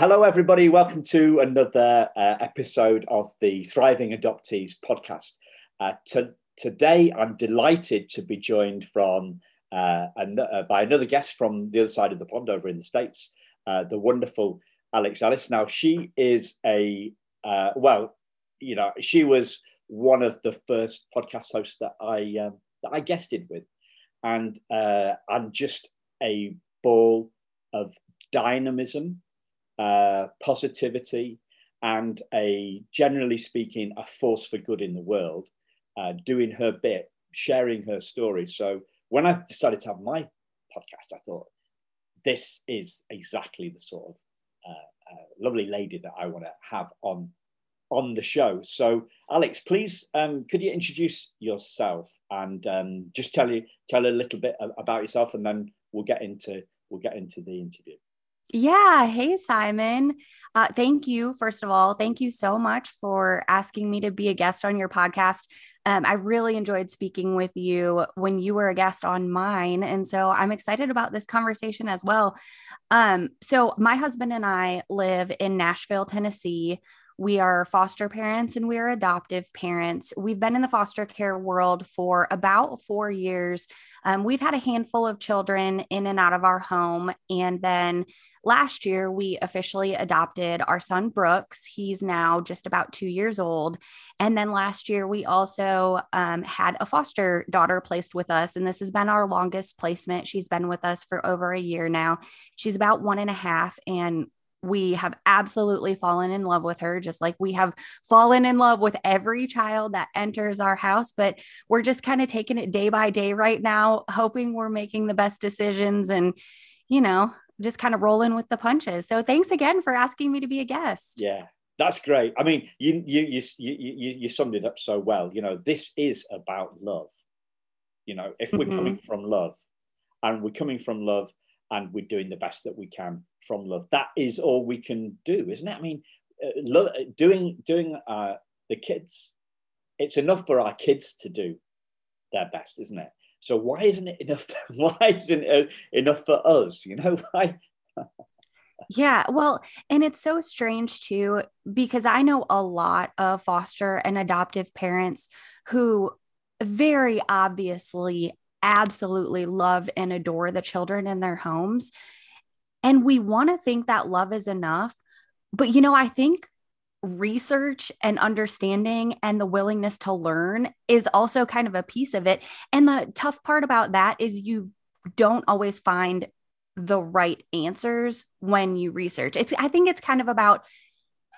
Hello, everybody. Welcome to another uh, episode of the Thriving Adoptees podcast. Uh, to, today, I'm delighted to be joined from uh, an, uh, by another guest from the other side of the pond over in the States, uh, the wonderful Alex Ellis. Now, she is a, uh, well, you know, she was one of the first podcast hosts that I, um, that I guested with. And I'm just a ball of dynamism uh, positivity, and a generally speaking, a force for good in the world, uh, doing her bit, sharing her story. So when I decided to have my podcast, I thought this is exactly the sort of uh, uh lovely lady that I want to have on on the show. So, Alex, please, um, could you introduce yourself and um, just tell you tell a little bit about yourself, and then we'll get into we'll get into the interview. Yeah. Hey, Simon. Uh, thank you. First of all, thank you so much for asking me to be a guest on your podcast. Um, I really enjoyed speaking with you when you were a guest on mine. And so I'm excited about this conversation as well. Um, so, my husband and I live in Nashville, Tennessee. We are foster parents and we are adoptive parents. We've been in the foster care world for about four years. Um, we've had a handful of children in and out of our home. And then last year, we officially adopted our son, Brooks. He's now just about two years old. And then last year, we also um, had a foster daughter placed with us. And this has been our longest placement. She's been with us for over a year now. She's about one and a half. And we have absolutely fallen in love with her, just like we have fallen in love with every child that enters our house. But we're just kind of taking it day by day right now, hoping we're making the best decisions and, you know, just kind of rolling with the punches. So thanks again for asking me to be a guest. Yeah, that's great. I mean, you you you you you summed it up so well. You know, this is about love. You know, if we're mm-hmm. coming from love, and we're coming from love and we're doing the best that we can from love. That is all we can do, isn't it? I mean, uh, love, doing doing uh, the kids, it's enough for our kids to do their best, isn't it? So why isn't it enough? Why isn't it enough for us? You know why? yeah, well, and it's so strange too because I know a lot of foster and adoptive parents who very obviously absolutely love and adore the children in their homes. And we want to think that love is enough. But, you know, I think research and understanding and the willingness to learn is also kind of a piece of it. And the tough part about that is you don't always find the right answers when you research. It's I think it's kind of about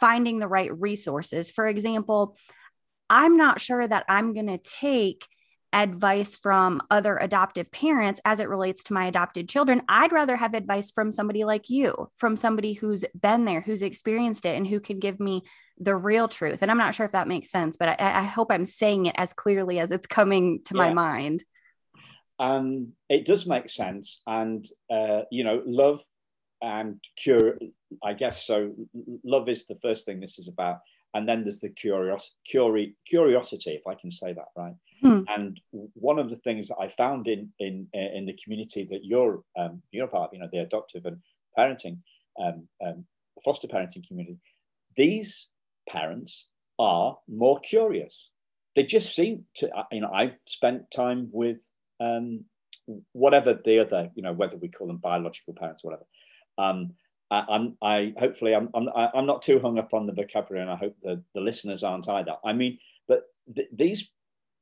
finding the right resources. For example, I'm not sure that I'm going to take advice from other adoptive parents as it relates to my adopted children. I'd rather have advice from somebody like you, from somebody who's been there, who's experienced it, and who can give me the real truth. And I'm not sure if that makes sense, but I, I hope I'm saying it as clearly as it's coming to yeah. my mind. Um, it does make sense. And, uh, you know, love and cure, I guess so. Love is the first thing this is about. And then there's the curios- curi- curiosity, if I can say that right Hmm. And one of the things I found in in in the community that you're um, you're part of, you know, the adoptive and parenting, um, um, foster parenting community, these parents are more curious. They just seem to, uh, you know, I've spent time with um, whatever the other, you know, whether we call them biological parents whatever. Um, I'm, I hopefully I'm, I'm, I'm not too hung up on the vocabulary, and I hope the the listeners aren't either. I mean, but th- these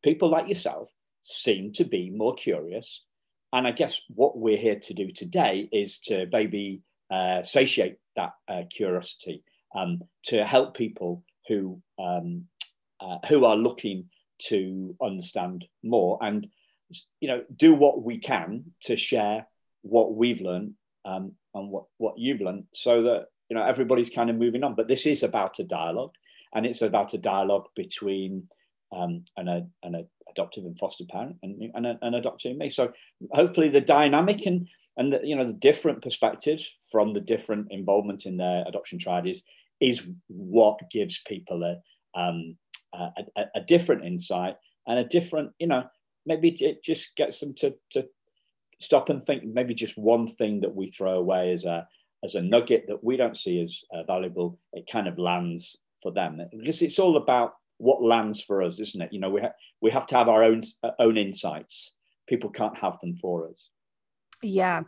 people like yourself seem to be more curious. And I guess what we're here to do today is to maybe uh, satiate that uh, curiosity um, to help people who um, uh, who are looking to understand more and you know do what we can to share what we've learned um, and what what you've learned so that you know everybody's kind of moving on but this is about a dialogue and it's about a dialogue between um, and a and a adoptive and foster parent and, and, a, and me. So hopefully the dynamic and and the, you know the different perspectives from the different involvement in their adoption triad is is what gives people a um, a, a, a, different insight and a different you know maybe it just gets them to to stop and think maybe just one thing that we throw away as a as a nugget that we don't see as uh, valuable, it kind of lands for them because it's all about what lands for us, isn't it? You know, we ha- we have to have our own uh, own insights. People can't have them for us. Yeah.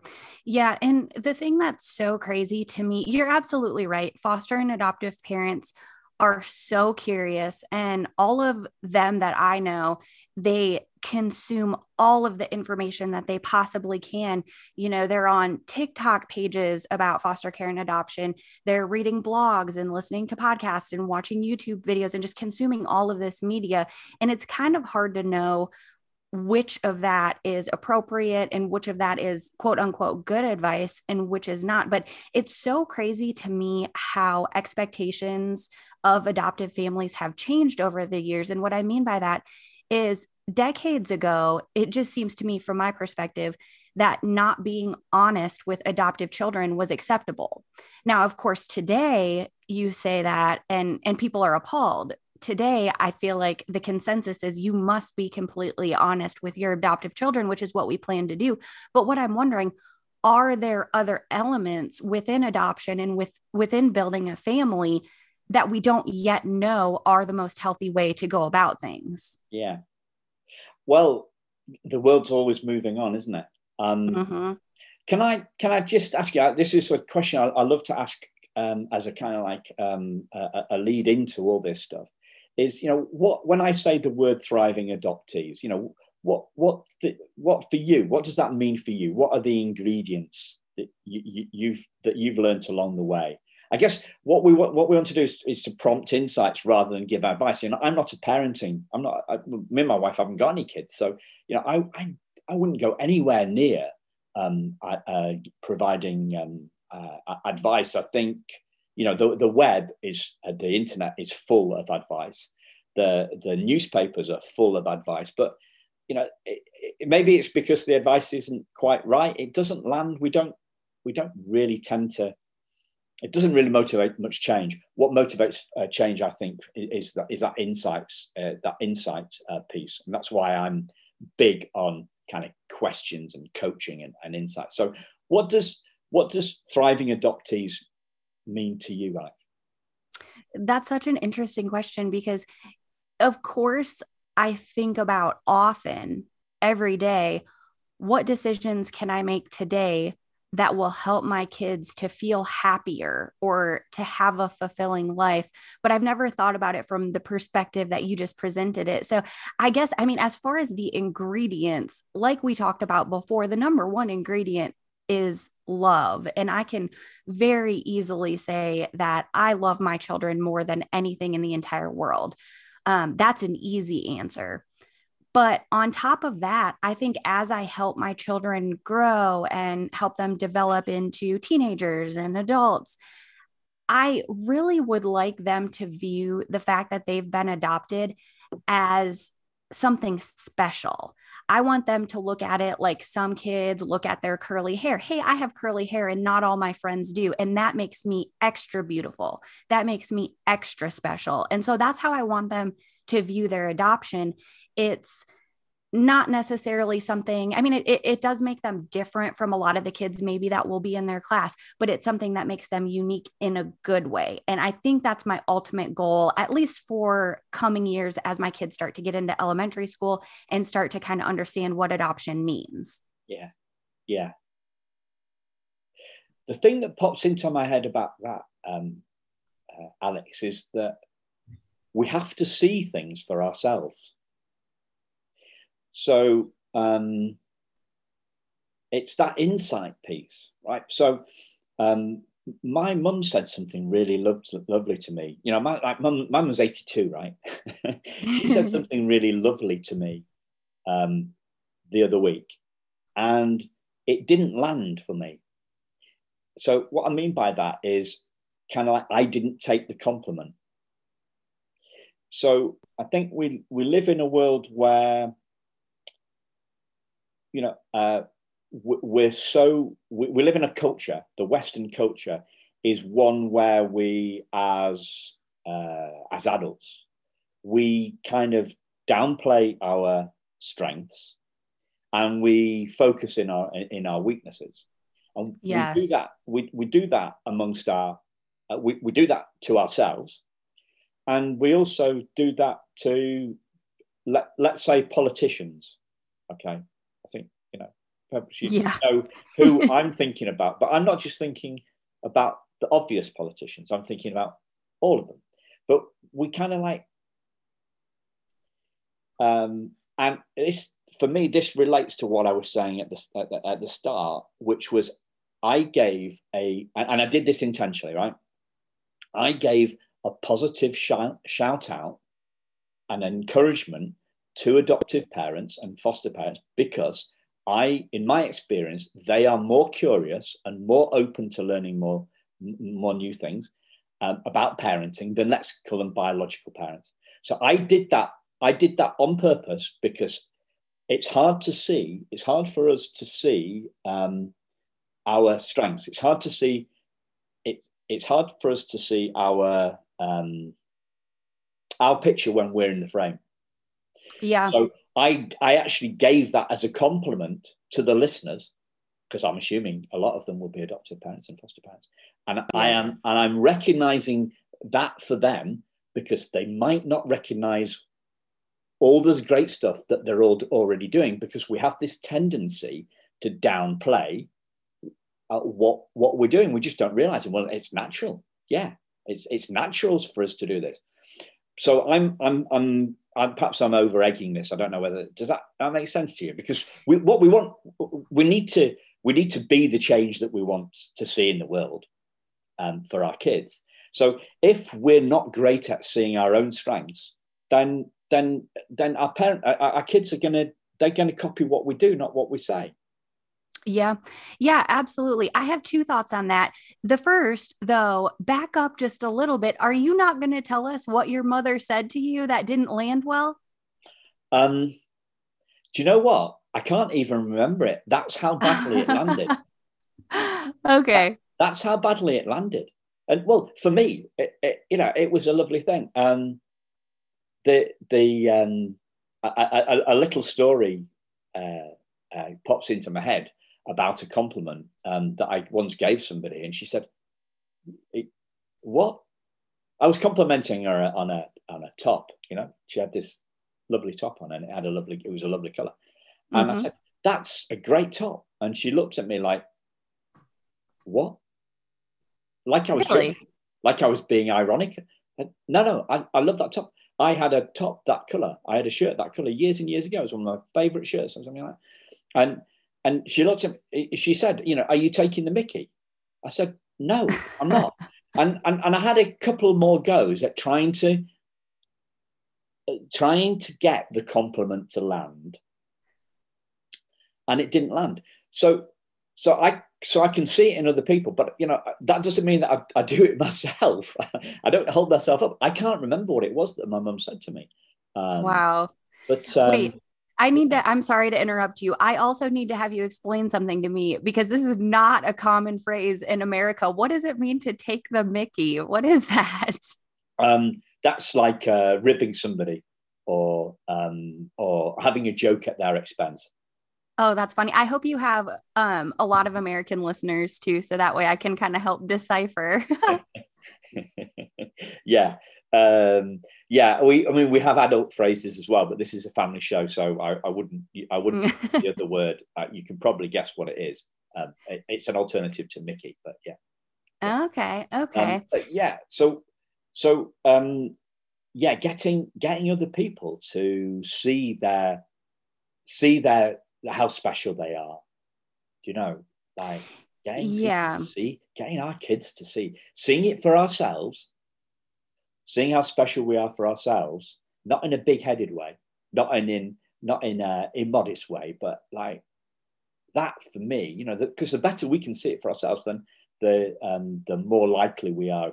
Yeah. And the thing that's so crazy to me, you're absolutely right. Foster and adoptive parents are so curious, and all of them that I know, they consume all of the information that they possibly can. You know, they're on TikTok pages about foster care and adoption. They're reading blogs and listening to podcasts and watching YouTube videos and just consuming all of this media. And it's kind of hard to know which of that is appropriate and which of that is quote unquote good advice and which is not. But it's so crazy to me how expectations of adoptive families have changed over the years. And what I mean by that is decades ago, it just seems to me, from my perspective, that not being honest with adoptive children was acceptable. Now, of course, today you say that and and people are appalled today i feel like the consensus is you must be completely honest with your adoptive children which is what we plan to do but what i'm wondering are there other elements within adoption and with within building a family that we don't yet know are the most healthy way to go about things yeah well the world's always moving on isn't it um, mm-hmm. can i can i just ask you this is a question i, I love to ask um, as a kind of like um, a, a, lead into all this stuff is you know what when I say the word thriving adoptees, you know what what the, what for you? What does that mean for you? What are the ingredients that you, you, have that you've learned along the way? I guess what we what we want to do is, is to prompt insights rather than give advice. You know, I'm not a parenting. I'm not. I, me and my wife haven't got any kids, so you know, I I, I wouldn't go anywhere near um, uh, providing um, uh, advice. I think you know the, the web is uh, the internet is full of advice the the newspapers are full of advice but you know it, it, maybe it's because the advice isn't quite right it doesn't land we don't we don't really tend to it doesn't really motivate much change. What motivates uh, change i think is that is that insights uh, that insight uh, piece. And that's why i'm big on kind of questions and coaching and, and insights. So what does what does thriving adoptees mean to you, Alex? That's such an interesting question because, of course, I think about often every day what decisions can I make today that will help my kids to feel happier or to have a fulfilling life. But I've never thought about it from the perspective that you just presented it. So I guess, I mean, as far as the ingredients, like we talked about before, the number one ingredient is love. And I can very easily say that I love my children more than anything in the entire world. Um, that's an easy answer. But on top of that, I think as I help my children grow and help them develop into teenagers and adults, I really would like them to view the fact that they've been adopted as something special. I want them to look at it like some kids look at their curly hair. Hey, I have curly hair and not all my friends do. And that makes me extra beautiful. That makes me extra special. And so that's how I want them to view their adoption. It's not necessarily something i mean it, it, does make them different from a lot of the kids maybe that will be in their class but it's something that makes them unique in a good way. And i think that's my ultimate goal at least for coming years as my kids start to get into elementary school and start to kind of understand what adoption means. Yeah. Yeah. The thing that pops into my head about that um, uh, alex is that we have to see things for ourselves so um, it's that insight piece, right? So um, my mum said something really loved, lovely to me. You know, my like mum, mum was 82, right? she said something really lovely to me um, the other week, and it didn't land for me. So what I mean by that is kind of like I didn't take the compliment. So I think we we live in a world where you know, uh, we're so we, live in a culture. The Western culture is one where we, as uh, as adults, we kind of downplay our strengths and we focus in our in our weaknesses. And yes. we do that. We, we do that amongst our. Uh, we, we do that to ourselves, and we also do that to let let's say politicians. Okay, I think you know perhaps you Yeah. know who I'm thinking about, but I'm not just thinking about the obvious politicians. I'm thinking about all of them. But we kind of like, um, and this for me, this relates to what I was saying at the at the, at the start, which was I gave a, and and I did this intentionally, right? I gave a positive shout, out and encouragement to adoptive parents and foster parents because I, in my experience, they are more curious and more open to learning more, more new things um, about parenting than let's call them biological parents. So I did that. I did that on purpose because it's hard to see. It's hard for us to see um, our strengths. It's hard to see. It, it's hard for us to see our um, our picture when we're in the frame. Yeah. So I I actually gave that as a compliment to the listeners because I'm assuming a lot of them will be adoptive parents and foster parents, and I am and I'm recognizing that for them because they might not recognize all this great stuff that they're all already doing because we have this tendency to downplay uh, what what we're doing. We just don't realize it. Well, it's natural. Yeah, it's it's natural for us to do this. So I'm I'm I'm, I'm perhaps I'm over egging this. I don't know whether does that that make sense to you because we, what we want we need to we need to be the change that we want to see in the world um, for our kids. So if we're not great at seeing our own strengths, then then then our parent our, our kids are gonna they're gonna copy what we do, not what we say. Yeah. Yeah, absolutely. I have two thoughts on that. The first, though, back up just a little bit. Are you not going to tell us what your mother said to you that didn't land well? Um, do you know what? I can't even remember it. That's how badly it landed. okay. That's how badly it landed. And well, for me, it, it, you know, it was a lovely thing. Um, the the um, a, a, a little story uh, uh, pops into my head about a compliment um, that I once gave somebody, and she said, "What?" I was complimenting her on a on a top. You know, she had this lovely top on, and it had a lovely. It was a lovely color, and I Mhm. said, "That's a great top." And she looked at me like, "What?" Like I was Really? joking, like I was being ironic. And, no, no, I, I love that top. I had a top that color. I had a shirt that color years and years ago. It was one of my favorite shirts or something like that. And and she looked at me, she said, you know, are you taking the Mickey? I said, no, I'm not. and, and and I had a couple more goes at trying to uh, trying to get the compliment to land. And it didn't land. So so I so I can see it in other people, but you know that doesn't mean that I, I do it myself. I don't hold myself up. I can't remember what it was that my mum said to me. Um, wow. But um, Wait, I need to, I'm sorry to interrupt you. I also need to have you explain something to me because this is not a common phrase in America. What does it mean to take the Mickey? What is that? um, that's like uh, ribbing somebody or um, or having a joke at their expense. Oh, that's funny. I hope you have um, a lot of American listeners too. So that way I can kind of help decipher. yeah. Um, yeah, we. I mean, we have adult phrases as well, but this is a family show, so I, I wouldn't. I wouldn't the other word. Uh, you can probably guess what it is. Um, it- it's an alternative to Mickey, but yeah. okay. Okay. Um, but yeah. So, so um, yeah, getting getting other people to see their see their how special they are. Do you know, like getting Yeah. to see, getting our kids to see, seeing it for ourselves, seeing how special we are for ourselves, not in a big-headed way, not in, in not in a immodest way, but like that for me, you know, because the better we can see it for ourselves, then the um, the more likely we are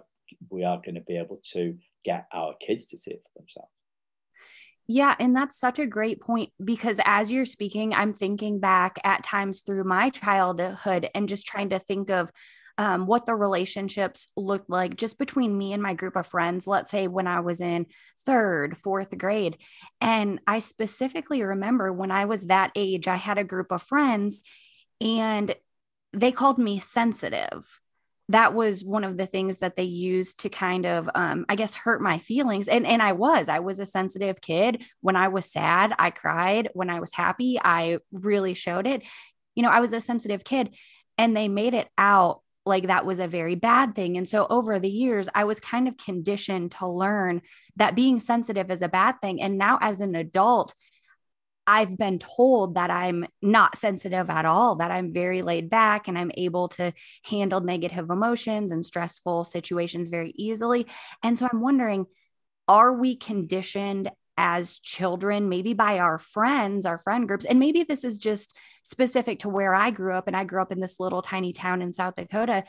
we are going to be able to get our kids to see it for themselves. Yeah, and that's such a great point because as you're speaking, I'm thinking back at times through my childhood and just trying to think of um, what the relationships looked like just between me and my group of friends, let's say when I was in third, fourth grade. And I specifically remember when I was that age, I had a group of friends and they called me sensitive. That was one of the things that they used to kind of um, i guess hurt my feelings. And and i was i was a sensitive kid. When i was sad i cried. When i was happy i really showed it. You know i was a sensitive kid and they made it out like that was a very bad thing and so over the years i was kind of conditioned to learn that being sensitive is a bad thing and now as an adult I've been told that I'm not sensitive at all, that I'm very laid back and I'm able to handle negative emotions and stressful situations very easily. And so I'm wondering are we conditioned as children, maybe by our friends, our friend groups? And maybe this is just specific to where I grew up. And I grew up in this little tiny town in South Dakota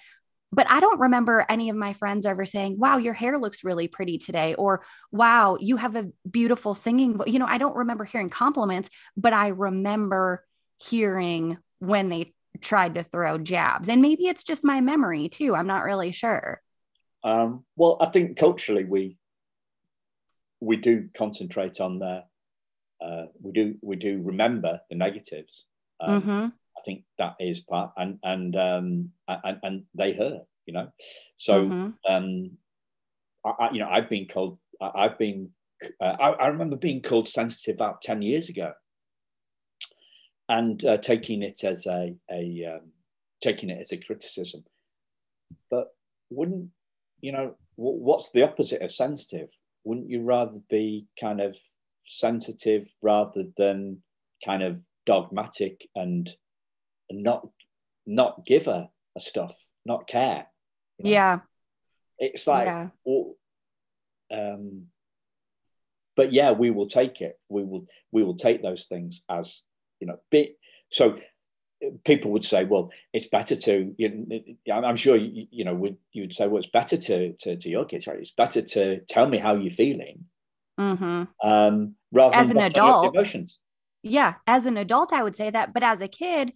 but I don't remember any of my friends ever saying, wow, your hair looks really pretty today, or wow, you have a beautiful singing voice. You know, I don't remember hearing compliments, but I remember hearing when they tried to throw jabs. And maybe it's just my memory too. I'm not really sure. Um, well, I think culturally we we do concentrate on the uh, we do we do remember the negatives. Um, mm-hmm. I think that is part, and and um, and, and they hurt, you know. So, mm-hmm. um, I, I, you know, I've been called. I, have been. Uh, I, I, remember being called sensitive about ten years ago, and uh, taking it as a a um, taking it as a criticism. But wouldn't you know what's the opposite of sensitive? Wouldn't you rather be kind of sensitive rather than kind of dogmatic and not not give her a stuff, not care. You know? Yeah. It's like, yeah. Well, um, but yeah, we will take it. We will we will take those things as you know. Bit so people would say, well, it's better to. You know, I'm sure you, you know would you would say, well, it's better to to, to your kids, right? It's better to tell me how you're feeling, mm-hmm. um, rather as than an adult emotions. Yeah, as an adult, I would say that, but as a kid,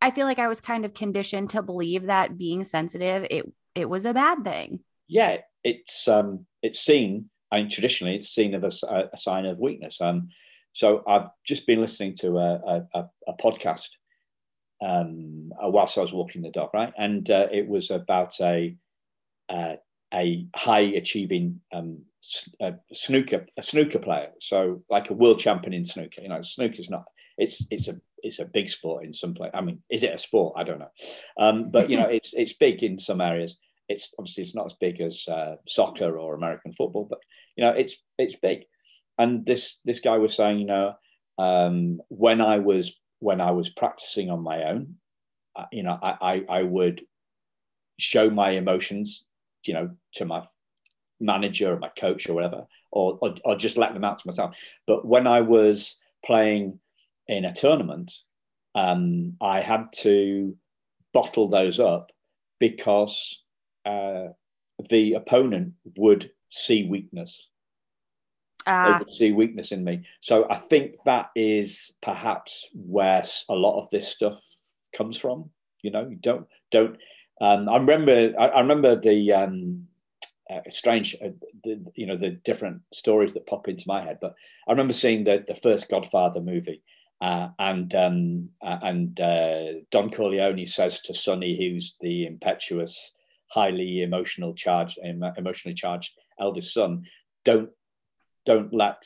I feel like I was kind of conditioned to believe that being sensitive it it was a bad thing. Yeah, it's um it's seen. I mean, traditionally, it's seen as a, a sign of weakness. Um, so I've just been listening to a, a, a podcast um, uh, whilst I was walking the dog, right? And uh, it was about a uh, a high achieving um, a snooker a snooker player. So like a world champion in snooker. You know, snooker is not. It's it's a it's a big sport in some place. I mean, is it a sport? I don't know, um, but you know, it's it's big in some areas. It's obviously it's not as big as uh, soccer or American football, but you know, it's it's big. And this this guy was saying, you know, um, when I was when I was practicing on my own, uh, you know, I, I I would show my emotions, you know, to my manager or my coach or whatever, or, or, or just let them out to myself. But when I was playing in a tournament, um, I had to bottle those up because uh, the opponent would see weakness. They ah. would see weakness in me. So I think that is perhaps where a lot of this stuff comes from. You know, you don't don't. Um, I remember. I, I remember the um, uh, strange, uh, the, you know, the different stories that pop into my head. But I remember seeing the the first Godfather movie, uh, and um, uh, and uh, Don Corleone says to Sonny, who's the impetuous, highly emotional charged, emotionally charged eldest son, don't don't let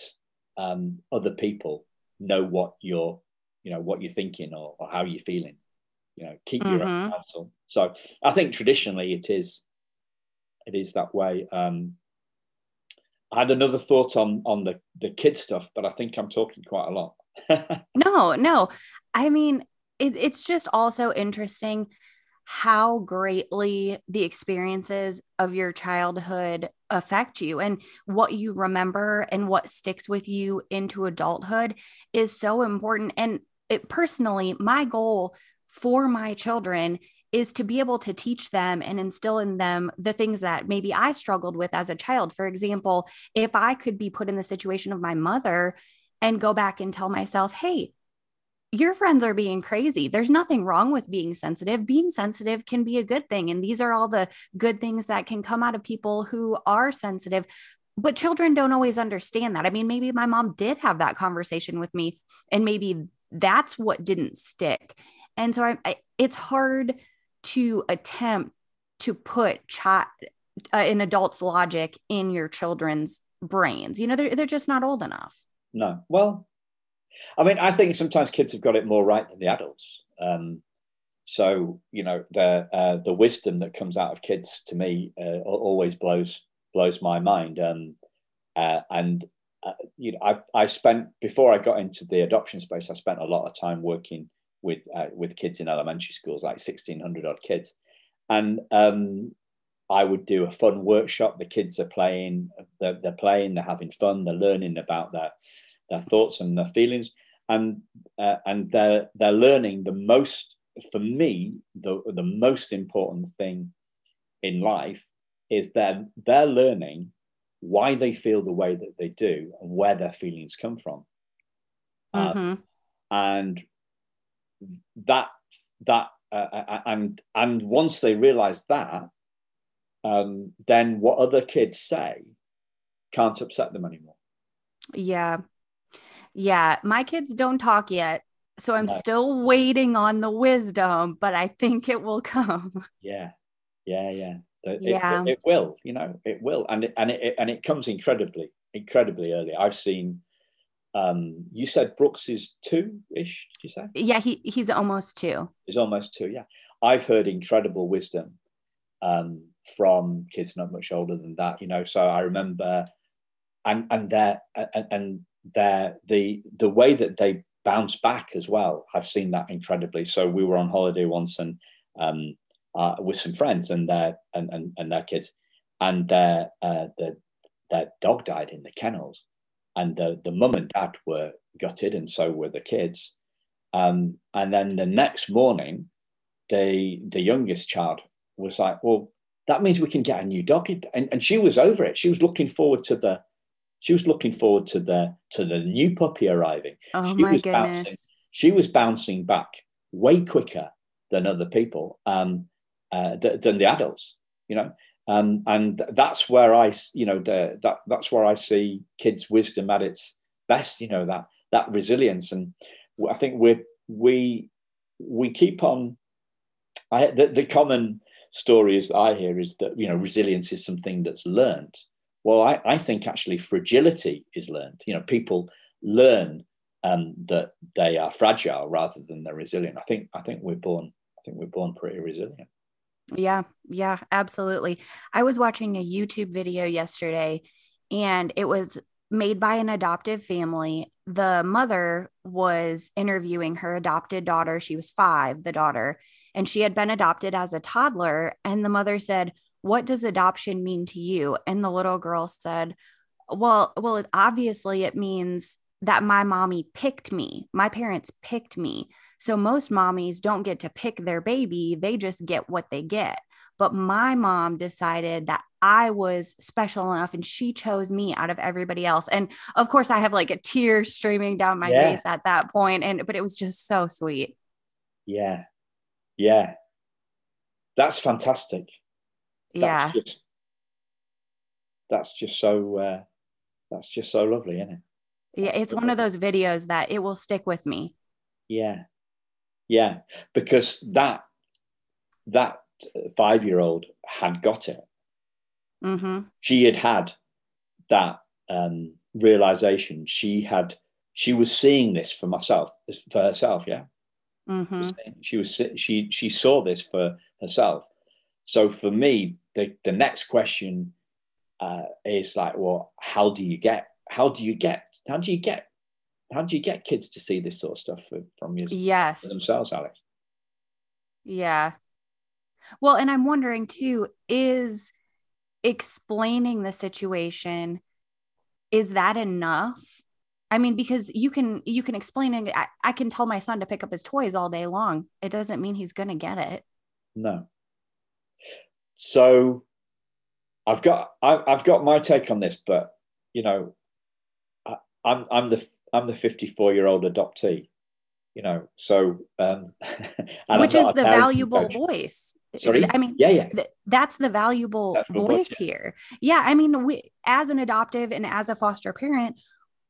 um, other people know what you're, you know, what you're thinking or, or how you're feeling. You know, keep mm-hmm. your own mm-hmm. counsel. So I think traditionally it is, it is that way. Um, I had another thought on on the the kid stuff, but I think I'm talking quite a lot. no, no. I mean, it, it's just also interesting how greatly the experiences of your childhood affect you and what you remember and what sticks with you into adulthood is so important. And it personally, my goal for my children is to be able to teach them and instill in them the things that maybe I struggled with as a child. For example, if I could be put in the situation of my mother and go back and tell myself, hey, your friends are being crazy. There's nothing wrong with being sensitive. Being sensitive can be a good thing. And these are all the good things that can come out of people who are sensitive. But children don't always understand that. I mean, maybe my mom did have that conversation with me, and maybe that's what didn't stick. And so I, I, it's hard to attempt to put child uh, an adult's logic in your children's brains. You know, they're they're just not old enough. No. Well, I mean, I think sometimes kids have got it more right than the adults. Um, so you know, the uh, the wisdom that comes out of kids to me uh, always blows blows my mind. Um, uh, and uh, you know, I I spent before I got into the adoption space, I spent a lot of time working with uh, with kids in elementary schools, like sixteen hundred odd kids, and um, I would do a fun workshop. The kids are playing, they're, they're, playing, they're having fun, they're learning about their their thoughts and their feelings, and uh, and they're they're learning the most. For me, the the most important thing in life is that they're learning why they feel the way that they do and where their feelings come from, uh, mm-hmm. uh, and that that uh, uh, uh, and and once they realize that um, then what other kids say can't upset them anymore. Yeah. Yeah. My kids don't talk yet. So I'm no. still waiting on the wisdom, but I think it will come. Yeah. Yeah. Yeah. It, yeah. It, it, will, you know, it will. And it, and it, and it comes incredibly, incredibly early. I've seen, um, you said Brooks is two ish, did you say? Yeah. He, he's almost two. He's almost two. Yeah. I've heard incredible wisdom um, from kids not much older than that, you know. So I remember, and and their and, and their the the way that they bounce back as well. I've seen that incredibly. So we were on holiday once and um, uh, with some friends and their and and, and their kids, and their uh, the their dog died in the kennels, and the the mum and dad were gutted, and so were the kids. Um, and then the next morning, the the youngest child was like, well, that means we can get a new dog. And, and she was over it. She was looking forward to the, she was looking forward to the to the new puppy arriving. Oh she my was goodness. Bouncing, she was bouncing back way quicker than other people, um, uh, than the adults, you know. Um, and that's where I, you know, the, that that's where I see kids' wisdom at its best. You know that that resilience, and I think we we we keep on. I the, the common stories that I hear is that you know resilience is something that's learned. Well, I, I think actually fragility is learned. You know, people learn um, that they are fragile rather than they're resilient. I think I think we're born I think we're born pretty resilient. Yeah, yeah, absolutely. I was watching a YouTube video yesterday and it was made by an adoptive family. The mother was interviewing her adopted daughter. She was five, the daughter, and she had been adopted as a toddler. And the mother said, What does adoption mean to you? And the little girl said, Well, well, obviously it means that my mommy picked me. My parents picked me. So most mommies don't get to pick their baby, they just get what they get. But my mom decided that I was special enough and she chose me out of everybody else. And of course, I have like a tear streaming down my yeah. face at that point. And but it was just so sweet. Yeah. Yeah. That's fantastic. Yeah. Just, that's just so uh, that's just so lovely, isn't it? That's yeah, it's one of those videos that it will stick with me. Yeah. Yeah. Because that that five year old had got it. Mm-hmm. She had had that um, realization. She had she was seeing this for myself for herself. Yeah. Mm-hmm. She was she she saw this for herself. So for me, the the next question uh, is like, well, how do you get how do you get how do you get how do you get kids to see this sort of stuff for, from you yes themselves, Alex? Yeah. Well, and I'm wondering too, is explaining the situation is that enough I mean, because you can you can explain it. I, I, can tell my son to pick up his toys all day long. It doesn't mean he's going to get it. No. So, I've got I, have got my take on this, but you know, I, I'm I'm the I'm the 54 year old adoptee. You know, so um, which is the valuable coach. voice. Sorry, I mean, yeah, yeah, th- that's the valuable that's voice, voice yeah. here. Yeah, I mean, we as an adoptive and as a foster parent,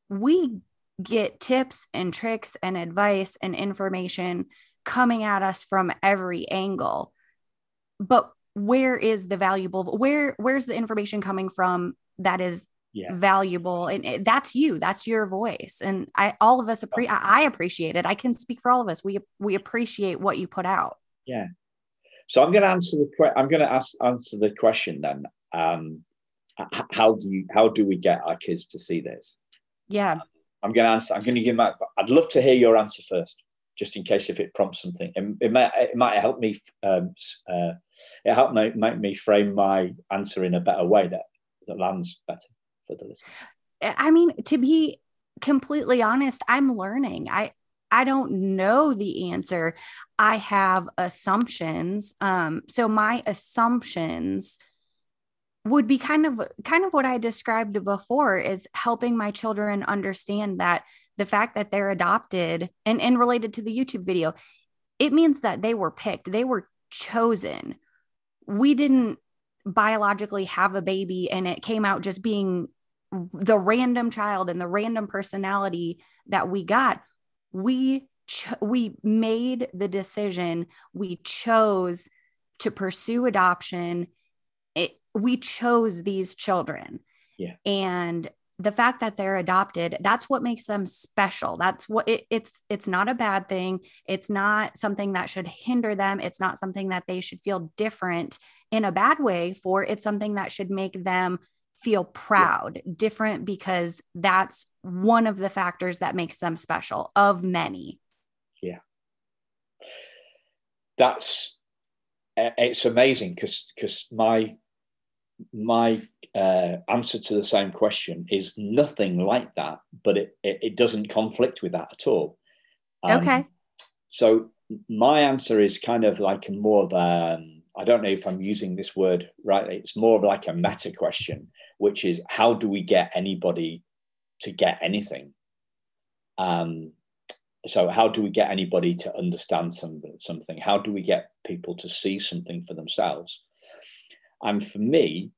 we get tips and tricks and advice and information coming at us from every angle. but where is the valuable where where's the information coming from that is yeah. valuable? And it, that's you that's your voice. And i all of us appreciate I, I appreciate it. I can speak for all of us. We we appreciate what you put out. Yeah. So i'm going to answer the que- i'm going to ask answer the question then. Um how do you how do we get our kids to see this? Yeah. I'm going to answer i'm going to give my i'd love to hear your answer first just in case if it prompts something. It, it might it might help me um, uh, it helped me make me frame my answer in a better way that that lands better for the listener. I mean, to be completely honest, I'm learning. I I don't know the answer. I have assumptions. Um, so my assumptions would be kind of kind of what I described before is helping my children understand that the fact that they're adopted and, and related to the YouTube video, it means that they were picked, they were chosen. We didn't biologically have a baby and it came out just being the random child and the random personality that we got. We ch- we made the decision, we chose to pursue adoption. It, we chose these children. Yeah. And the fact that they're adopted that's what makes them special. That's what it, it's it's not a bad thing. It's not something that should hinder them. It's not something that they should feel different in a bad way for. It's something that should make them feel proud yeah. different because that's one of the factors that makes them special of many. Yeah. That's it's amazing because because my my uh, answer to the same question is nothing like that, but it, it, it doesn't conflict with that at all. Um, okay. So my answer is kind of like more of a, um, I don't know if I'm using this word rightly. It's more of like a meta question, which is how do we get anybody to get anything? Um, so how do we get anybody to understand some, something? How do we get people to see something for themselves? And for me,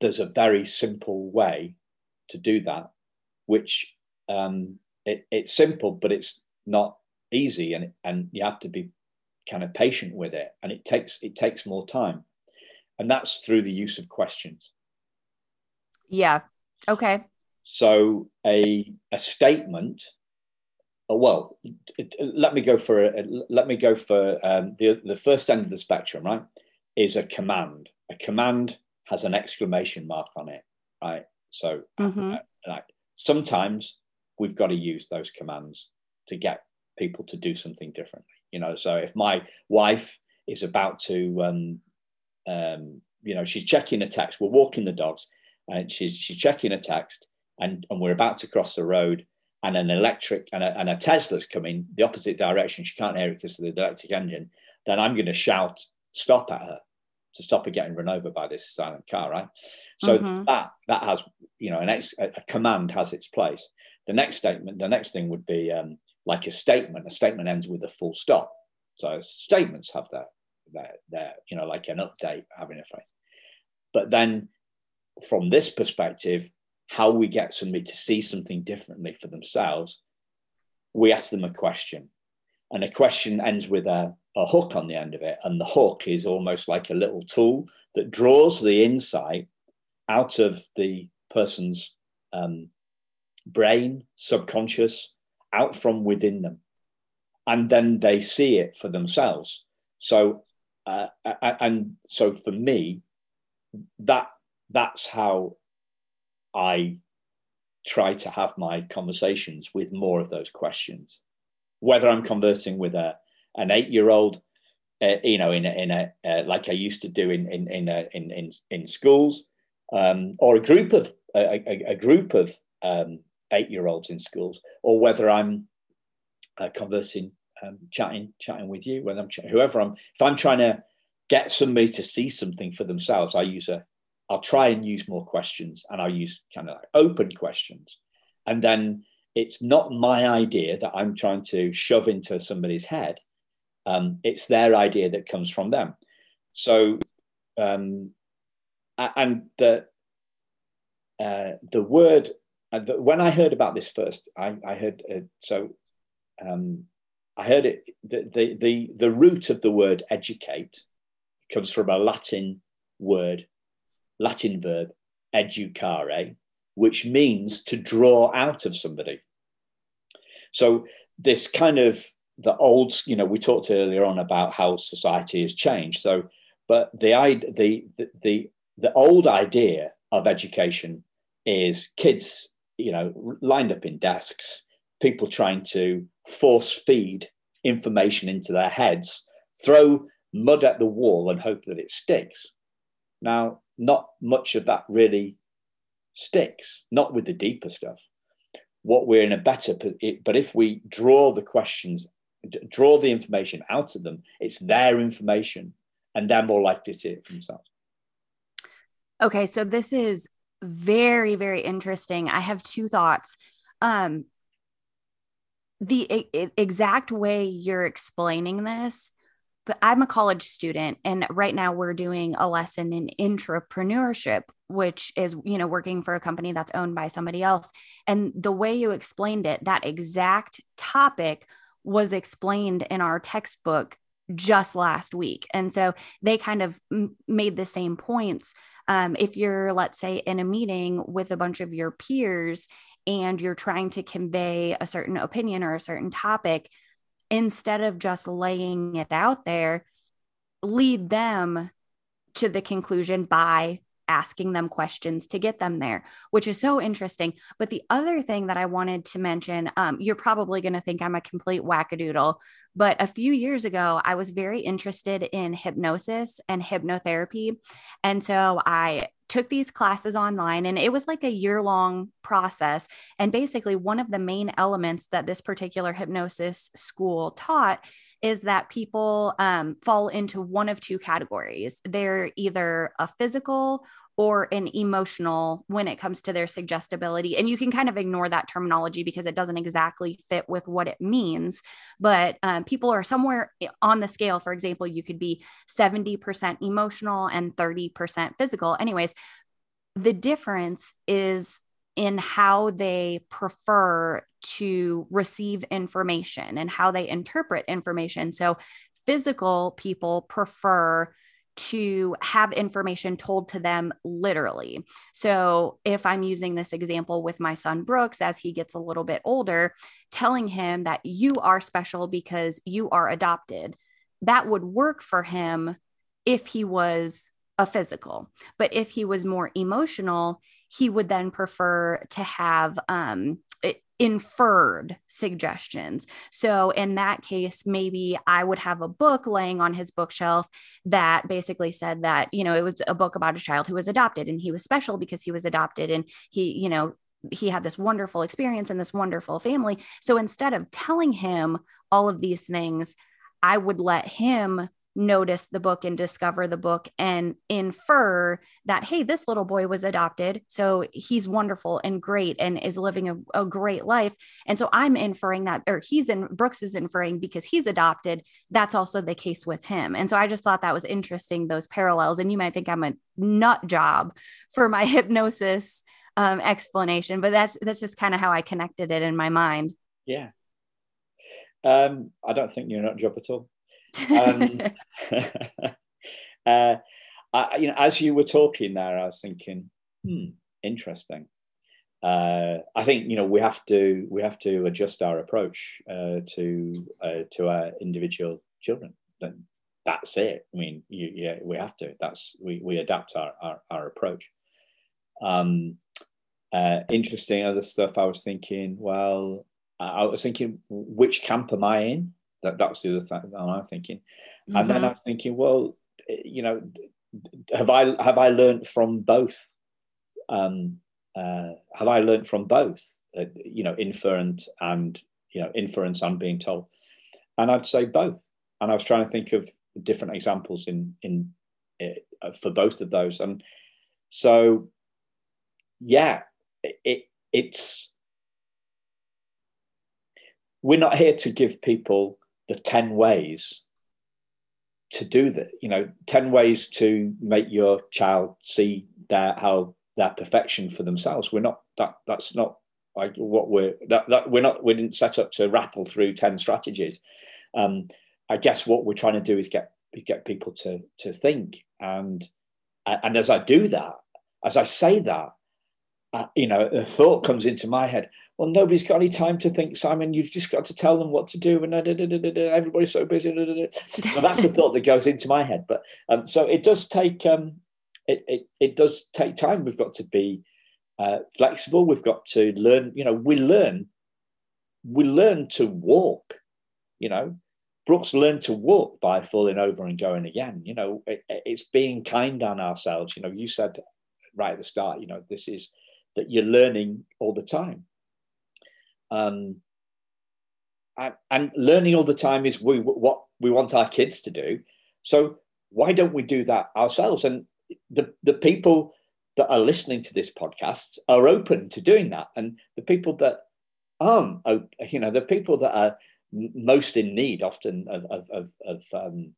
there's a very simple way to do that, which um, it, it's simple, but it's not easy, and and you have to be kind of patient with it, and it takes it takes more time, and that's through the use of questions. Yeah. Okay. So a a statement. Oh, well, let me go for a, let me go for um, the the first end of the spectrum. Right, is a command. A command has an exclamation mark on it, right? So, mm-hmm. uh, like sometimes we've got to use those commands to get people to do something differently. You know, so if my wife is about to, um, um, you know, she's checking a text, we're walking the dogs, and she's she's checking a text, and and we're about to cross the road, and an electric and a, and a Tesla's coming the opposite direction. She can't hear it because of the electric engine. Then I'm going to shout stop at her to stop her getting run over by this silent car, right? So mm-hmm. that that has you know an ex, a command has its place. The next statement, the next thing would be um, like a statement. A statement ends with a full stop. So statements have that that that you know like an update having a phrase. But then from this perspective, how we get somebody to see something differently for themselves, we ask them a question, and a question ends with a a hook on the end of it. And the hook is almost like a little tool that draws the insight out of the person's um, brain, subconscious, out from within them. And then they see it for themselves. So, uh, and so for me, that that's how I try to have my conversations with more of those questions. Whether I'm conversing with a an eight year old, uh, you know, in a, in a uh, like I used to do in in in uh, in, in, in schools, um, or a group of a, a, a group of um, eight year olds in schools, or whether I'm uh, conversing, um, chatting, chatting with you, when I'm ch- whoever I'm. If I'm trying to get somebody to see something for themselves, I use a. I'll try and use more questions, and I'll use kind of like open questions, and then it's not my idea that I'm trying to shove into somebody's head. Um, it's their idea that comes from them. So, um, and the uh, the word uh, the, when I heard about this first, I, I heard uh, so um, I heard it the, the the the root of the word educate comes from a Latin word, Latin verb, educare, which means to draw out of somebody. So this kind of the old, you know, we talked earlier on about how society has changed. So, but the the the the, old idea of education is kids, you know, lined up in desks, people trying to force feed information into their heads, throw mud at the wall and hope that it sticks. Now, not much of that really sticks, not with the deeper stuff. What we're in a better, but if we draw the questions, draw the information out of them, it's their information and they're more likely to see it for themselves. Okay, so this is very, very interesting. I have two thoughts. Um, the I- exact way you're explaining this but I'm a college student and right now we're doing a lesson in entrepreneurship, which is you know working for a company that's owned by somebody else and the way you explained it that exact topic was explained in our textbook just last week. And so they kind of m- made the same points. Um, if you're let's say in a meeting with a bunch of your peers and you're trying to convey a certain opinion or a certain topic instead of just laying it out there, lead them to the conclusion by asking them questions to get them there, which is so interesting. But the other thing that I wanted to mention, um, you're probably going to think I'm a complete wackadoodle, but a few years ago, I was very interested in hypnosis and hypnotherapy. And so I took these classes online and it was like a year long process. And basically, one of the main elements that this particular hypnosis school taught is that people um, fall into one of two categories they're either a physical or an emotional when it comes to their suggestibility. And you can kind of ignore that terminology because it doesn't exactly fit with what it means. But um, people are somewhere on the scale. For example, you could be 70% emotional and 30% physical. Anyways, the difference is in how they prefer to receive information and how they interpret information. So, physical people prefer to have information told to them literally. So, if I'm using this example with my son Brooks as he gets a little bit older, telling him that you are special because you are adopted, that would work for him if he was a physical. But if he was more emotional, he would then prefer to have um, inferred suggestions. So, in that case, maybe I would have a book laying on his bookshelf that basically said that, you know, it was a book about a child who was adopted and he was special because he was adopted and he, you know, he had this wonderful experience and this wonderful family. So instead of telling him all of these things, I would let him notice the book and discover the book and infer that hey this little boy was adopted. So he's wonderful and great and is living a, a, great life. And so i'm inferring that or he's in brooks is inferring because he's adopted that's also the case with him. And so i just thought that was interesting those parallels. And you might think i'm a nut job for my hypnosis um, explanation but that's that's just kind of how i connected it in my mind. Yeah. Um, i don't think you're not job at all um, uh, I, you know, as you were talking there, I was thinking, hmm, interesting. Uh, I think you know we have to we have to adjust our approach uh, to uh, to our individual children. That's it. I mean, you, yeah, we have to. That's we we adapt our our, our approach. Um, uh, interesting other stuff. I was thinking. Well, I was thinking, which camp am I in? That, that was the other thing I'm thinking. Mm-hmm. And then mm-hmm. I'm thinking, well, you know, have I have I learned from both? Um, uh, have I learned from both? Uh, you know, inference and you know inference and being told. And I'd say both. And I was trying to think of different examples in in uh, for both of those. And so, yeah, it it's we're not here to give people the 10 ways to do that you know 10 ways to make your child see that how that perfection for themselves we're not that that's not like what we're that, that we're not we didn't set up to rattle through 10 strategies um, i guess what we're trying to do is get get people to to think. And and as I do that, as I say that, uh, you know, a thought comes into my head. Well, nobody's got any time to think, Simon. You've just got to tell them what to do, and everybody's so busy. So that's the thought that goes into my head. But um, so it does take um, it, it it does take time. We've got to be uh, flexible. We've got to learn. You know, we learn we learn to walk. You know, Brooks learned to walk by falling over and going again. You know, it, it's being kind on ourselves. You know, you said right at the start, you know, this is that you're learning all the time. Um, and, learning all the time is we, what we want our kids to do. So why don't we do that ourselves? And the, the people that are listening to this podcast are open to doing that. And the people that aren't, you know, the people that are most in need often of, of, of, of, um,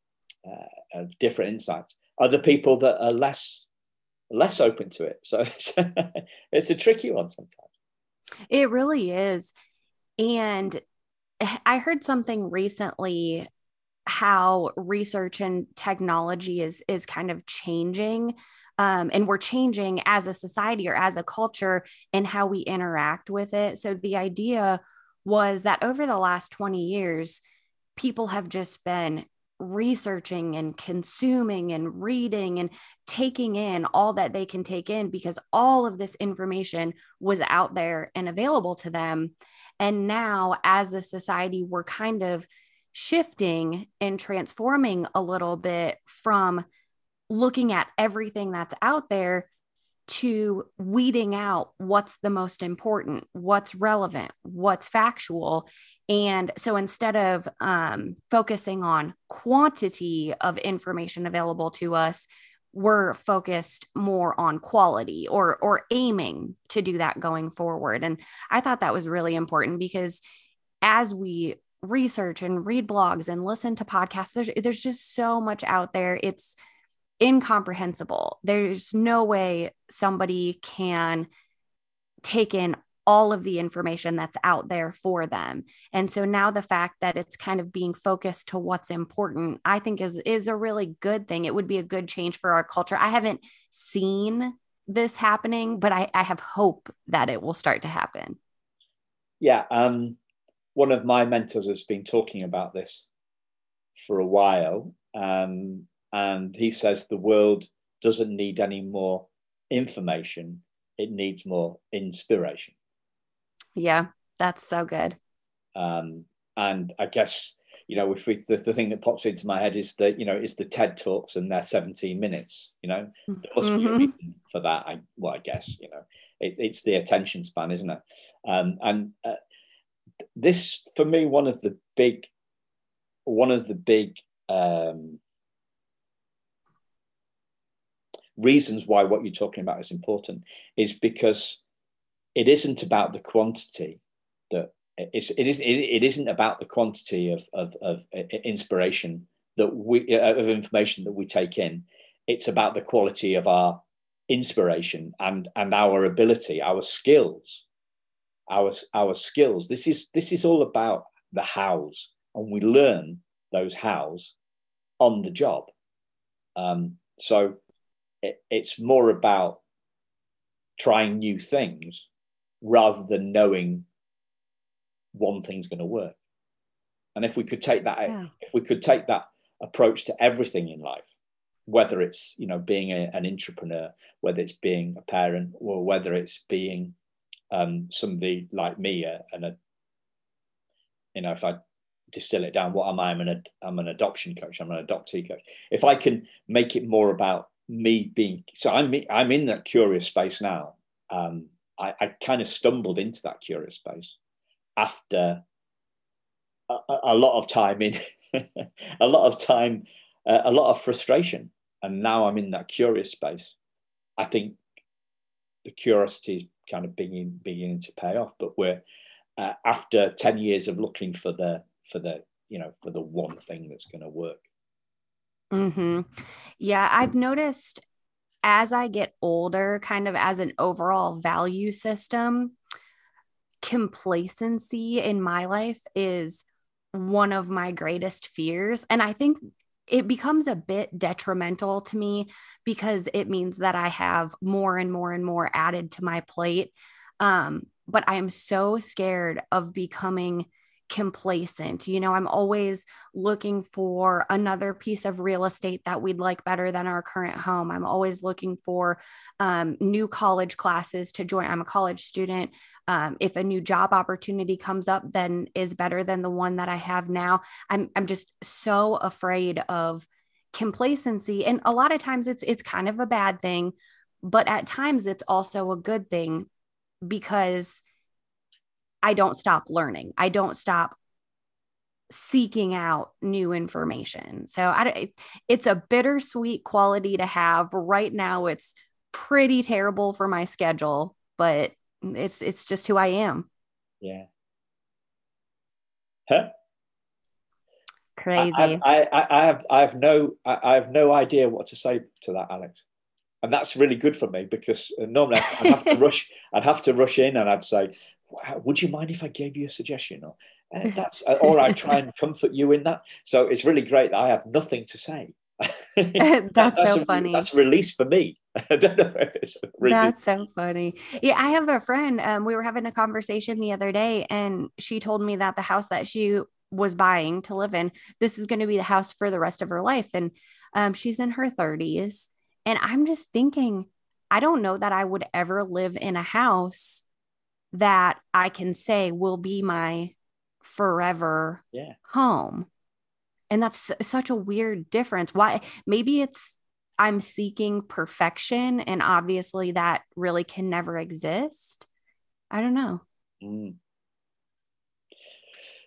uh, of different insights are the people that are less less open to it. So it's a tricky one sometimes. It really is. And I heard something recently how research and technology is is kind of changing um, and we're changing as a society or as a culture and how we interact with it so the idea was that over the last 20 years, people have just been researching and consuming and reading and taking in all that they can take in because all of this information was out there and available to them. And now, as a society, we're kind of shifting and transforming a little bit from looking at everything that's out there to weeding out what's the most important, what's relevant, what's factual. And so instead of um, focusing on quantity of information available to us, we're focused more on quality or or aiming to do that going forward. And I thought that was really important because as we research and read blogs and listen to podcasts, there's there's just so much out there. It's incomprehensible. There's no way somebody can take in all of the information that's out there for them. And so now the fact that it's kind of being focused to what's important, I think is is a really good thing. It would be a good change for our culture. I haven't seen this happening, but I, I have hope that it will start to happen. Yeah. Um, one of my mentors has been talking about this for a while. Um, and he says the world doesn't need any more information, it needs more inspiration. Yeah, that's so good. Um, and I guess, you know, if we, the, the thing that pops into my head is that, you know, is the TED Talks and they're 17 minutes, you know, there must mm-hmm. be a mm-hmm. reason for that. I, well, I guess, you know, it, it's the attention span, isn't it? Um, and uh, this, for me, one of the big, one of the big um, reasons why what you're talking about is important is because it isn't about the quantity that it's, it, is, it, isn't about the quantity of, of, of inspiration that we uh, of information that we take in. It's about the quality of our inspiration and and our ability our skills our our skills. This is this is all about the hows and we learn those hows on the job. Um, so it, it's more about trying new things rather than knowing one thing's going to work. And if we could take that, yeah. if we could take that approach to everything in life, whether it's you know being a, an entrepreneur, whether it's being a parent, or whether it's being um, somebody like me, uh, and a you know if I distill it down, what am I? I'm an I'm an adoption coach. I'm an adoptee coach. If I can make it more about me being so I'm I'm in that curious space now. Um, I, I kind of stumbled into that curious space after a, a lot of time in a lot of time, uh, a lot of frustration, and now I'm in that curious space. I think the curiosity is kind of beginning beginning to pay off, but we're uh, after ten years of looking for the for the you know for the one thing that's going to work Mm-hmm. Yeah, I've noticed as I get older, kind of as an overall value system, complacency in my life is one of my greatest fears. And I think it becomes a bit detrimental to me because it means that I have more and more and more added to my plate. Um, but I am so scared of becoming complacent. You know, I'm always looking for another piece of real estate that we'd like better than our current home. I'm always looking for um, new college classes to join. I'm a college student. Um, if a new job opportunity comes up, then is better than the one that I have now. I'm I'm just so afraid of complacency, and a lot of times it's it's kind of a bad thing, but at times it's also a good thing because I don't stop learning. I don't stop seeking out new information. So I it's a bittersweet quality to have. Right now it's pretty terrible for my schedule, but it's it's just who I am. Yeah. Huh? Crazy. I, I, I, have I have no I have no idea what to say to that, Alex, and that's really good for me because uh, normally I'd have to rush. I'd have to rush in and I'd say, would you mind if I gave you a suggestion? Or uh, that's, uh, or I try and comfort you in that. So it's really great that I have nothing to say. that's, that's, so a, funny. That's release for me. I don't know if it's really That's so funny. Yeah, I have a friend. Um, we were having a conversation the other day, and she told me that the house that she was buying to live in, this is going to be the house for the rest of her life. And um, she's in her 30s. And I'm just thinking, I don't know that I would ever live in a house that I can say will be my forever yeah. home. And that's such a weird difference. Why? Maybe it's I'm seeking perfection, and obviously that really can never exist. I don't know. Mm.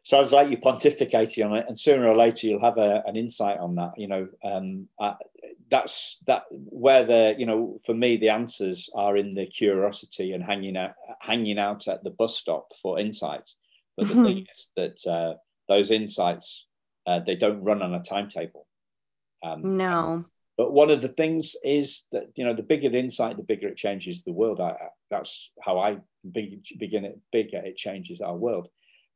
Sounds like you're pontificating on it, and sooner or later you'll have a, an insight on that. You know, um, uh, that's that where the you know for me the answers are in the curiosity and hanging out hanging out at the bus stop for insights. But the thing is that uh, those insights uh, they don't run on a timetable. Um, no. but one of the things is that you know the bigger the insight the bigger it changes the world. I, that's how i begin it bigger it changes our world.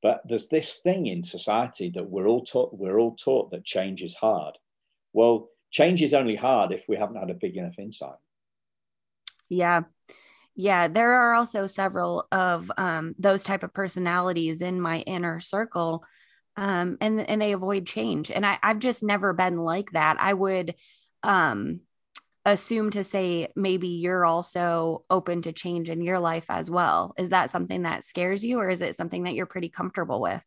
But there's this thing in society that we're all taught we're all taught that change is hard. Well change is only hard if we haven't had a big enough insight. Yeah. Yeah, there are also several of um, those type of personalities in my inner circle, um, and and they avoid change. And I, I've just never been like that. I would um, assume to say maybe you're also open to change in your life as well. Is that something that scares you, or is it something that you're pretty comfortable with?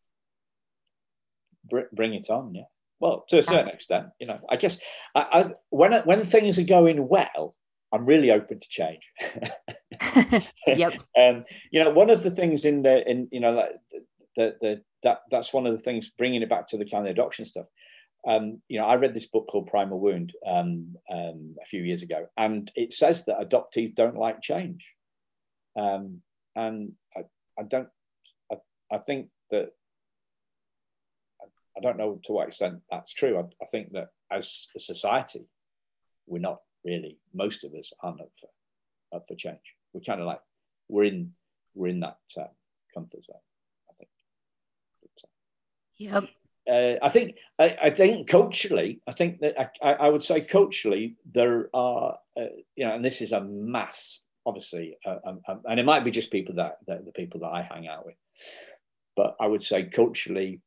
Bring it on, yeah. Well, to a certain extent, you know, I guess I, I, when when things are going well, I'm really open to change. yep. And um, you know, one of the things in the in you know that the, the, that that's one of the things bringing it back to the kind of adoption stuff. Um, you know, I read this book called Primal Wound um, um, a few years ago, and it says that adoptees don't like change. Um, and I, I don't, I, I think that I don't know to what extent that's true. I, I think that as a society, we're not really. Most of us aren't up for up for change. We're kind of like we're in we're in that uh, comfort zone. I think. But, yep. Uh, I think I, I, think culturally, I think that I, I would say culturally there are uh, you know, and this is a mass, obviously, uh, um, um, and it might be just people that, that the people that I hang out with, but I would say culturally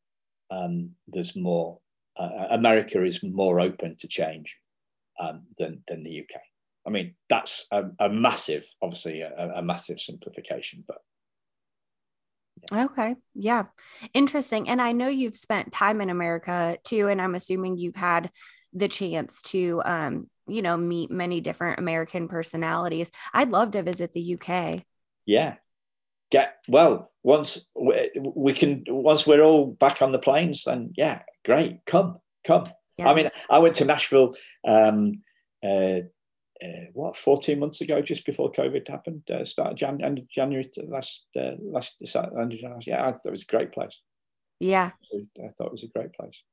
um, there's more. Uh, America is more open to change um, than than the UK. I mean, that's a, a massive, obviously, a, a, massive simplification, but. Yeah. Okay. Yeah. Interesting. And I know you've spent time in America too. And I'm assuming you've had the chance to, um, you know, meet many different American personalities. I'd love to visit the UK. Yeah get well once we, we can once we're all back on the planes then yeah great come come. Yes. i mean i went to nashville um uh, uh, what 14 months ago just before covid happened uh, started Jan- end of january last uh, last yeah i thought it was a great place. Yeah. I thought it was a great place.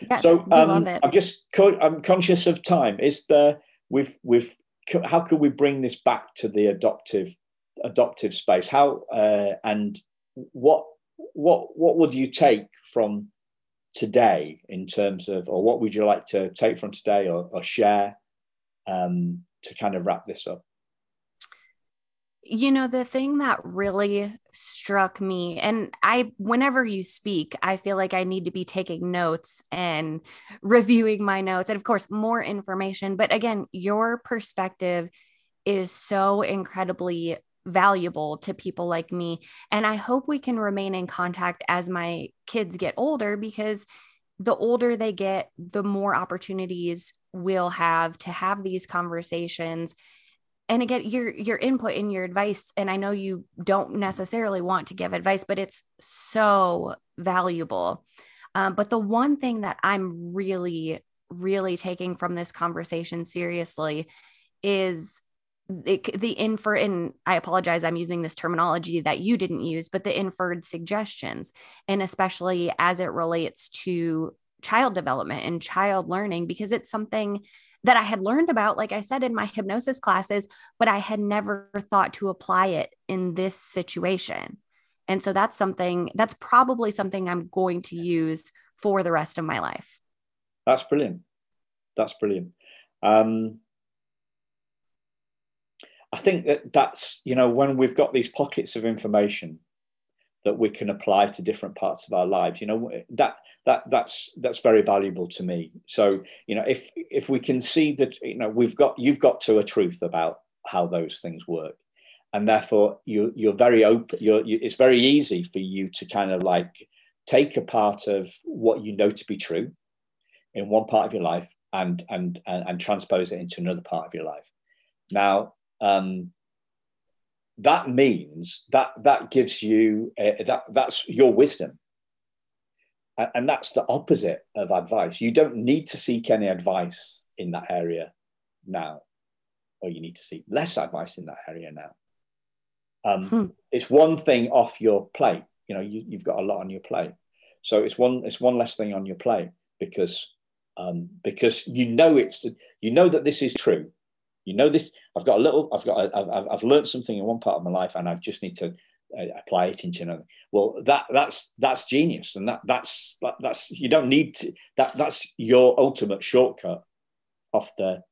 Yeah, so um, i'm just co- i'm conscious of time. Is there we've we've how could we bring this back to the adoptive adoptive space how uh, and what what what would you take from today in terms of, or what would you like to take from today or, or share um, to kind of wrap this up? You know, the thing that really struck me, and I, whenever you speak, I feel like I need to be taking notes and reviewing my notes, and of course, more information. But again, your perspective is so incredibly valuable to people like me. And I hope we can remain in contact as my kids get older because the older they get, the more opportunities we'll have to have these conversations and again your your input and your advice and i know you don't necessarily want to give advice but it's so valuable um, but the one thing that i'm really really taking from this conversation seriously is the, the infer and i apologize i'm using this terminology that you didn't use but the inferred suggestions and especially as it relates to child development and child learning because it's something that I had learned about, like I said in my hypnosis classes, but I had never thought to apply it in this situation. And so that's something that's probably something I'm going to use for the rest of my life. That's brilliant. That's brilliant. Um, I think that that's, you know, when we've got these pockets of information that we can apply to different parts of our lives, you know, that that that's that's very valuable to me. So you know if if we can see that you know we've got you've got to a truth about how those things work. And therefore you you're very open you're you, it's very easy for you to kind of like take a part of what you know to be true in one part of your life and and and, and transpose it into another part of your life. Now um that means that that gives you uh, that that's your wisdom and that's the opposite of advice. You don't need to seek any advice in that area now, or you need to seek less advice in that area now. Um, hmm. It's one thing off your plate. You know, you, have got a lot on your plate, so it's one it's one less thing on your plate because um, because you know it's you know that this is true. You know this. I've got a little. I've got. A, I've, I've learned something in one part of my life, and I just need to uh, apply it into another. Well, that that's that's genius, and that that's that, that's you don't need to. That that's your ultimate shortcut off the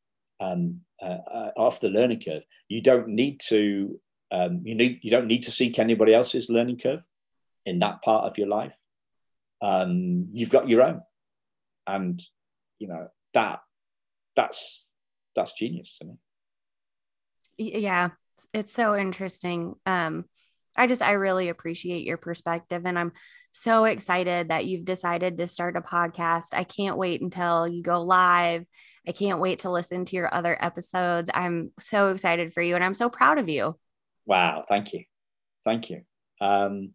um, uh, uh, off the learning curve. You don't need to. Um, you need you don't need to seek anybody else's learning curve in that part of your life. Um, you've got your own, and you know that that's that's genius to me. Yeah, it's so interesting. Um, I just, I really appreciate your perspective. And I'm so excited that you've decided to start a podcast. I can't wait until you go live. I can't wait to listen to your other episodes. I'm so excited for you and I'm so proud of you. Wow. Thank you. Thank you. Um,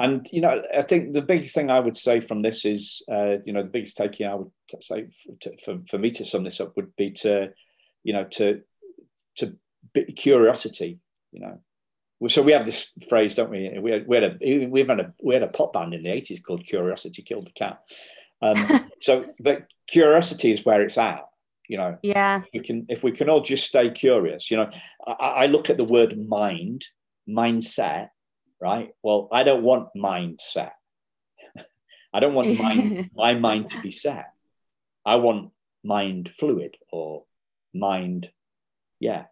and you know, I think the biggest thing I would say from this is, uh, you know, the biggest takeaway I would say for, to, for, for me to sum this up would be to, you know, to to curiosity. You know, so we have this phrase, don't we? We had, we had a we had a we had a pop band in the eighties called Curiosity Killed the Cat. Um, so, but curiosity is where it's at. You know, yeah. We can if we can all just stay curious. You know, I, I look at the word mind, mindset, right? Well, I don't want mindset. I don't want mind, my mind to be set. I want mind fluid or mind, yeah,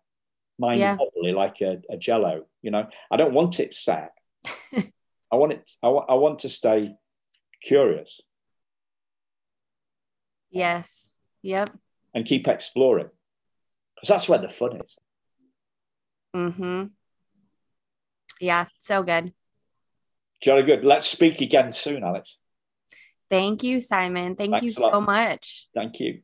mind yeah. wobbly like a, a jello. You know, I don't want it set. I want it. I, I want to stay curious. Yes. Yep. And keep exploring, because that's where the fun is. Mm hmm. Yeah. So good. Jolly good. Let's speak again soon, Alex. Thank you, Simon. Thank Thanks you so much. Thank you.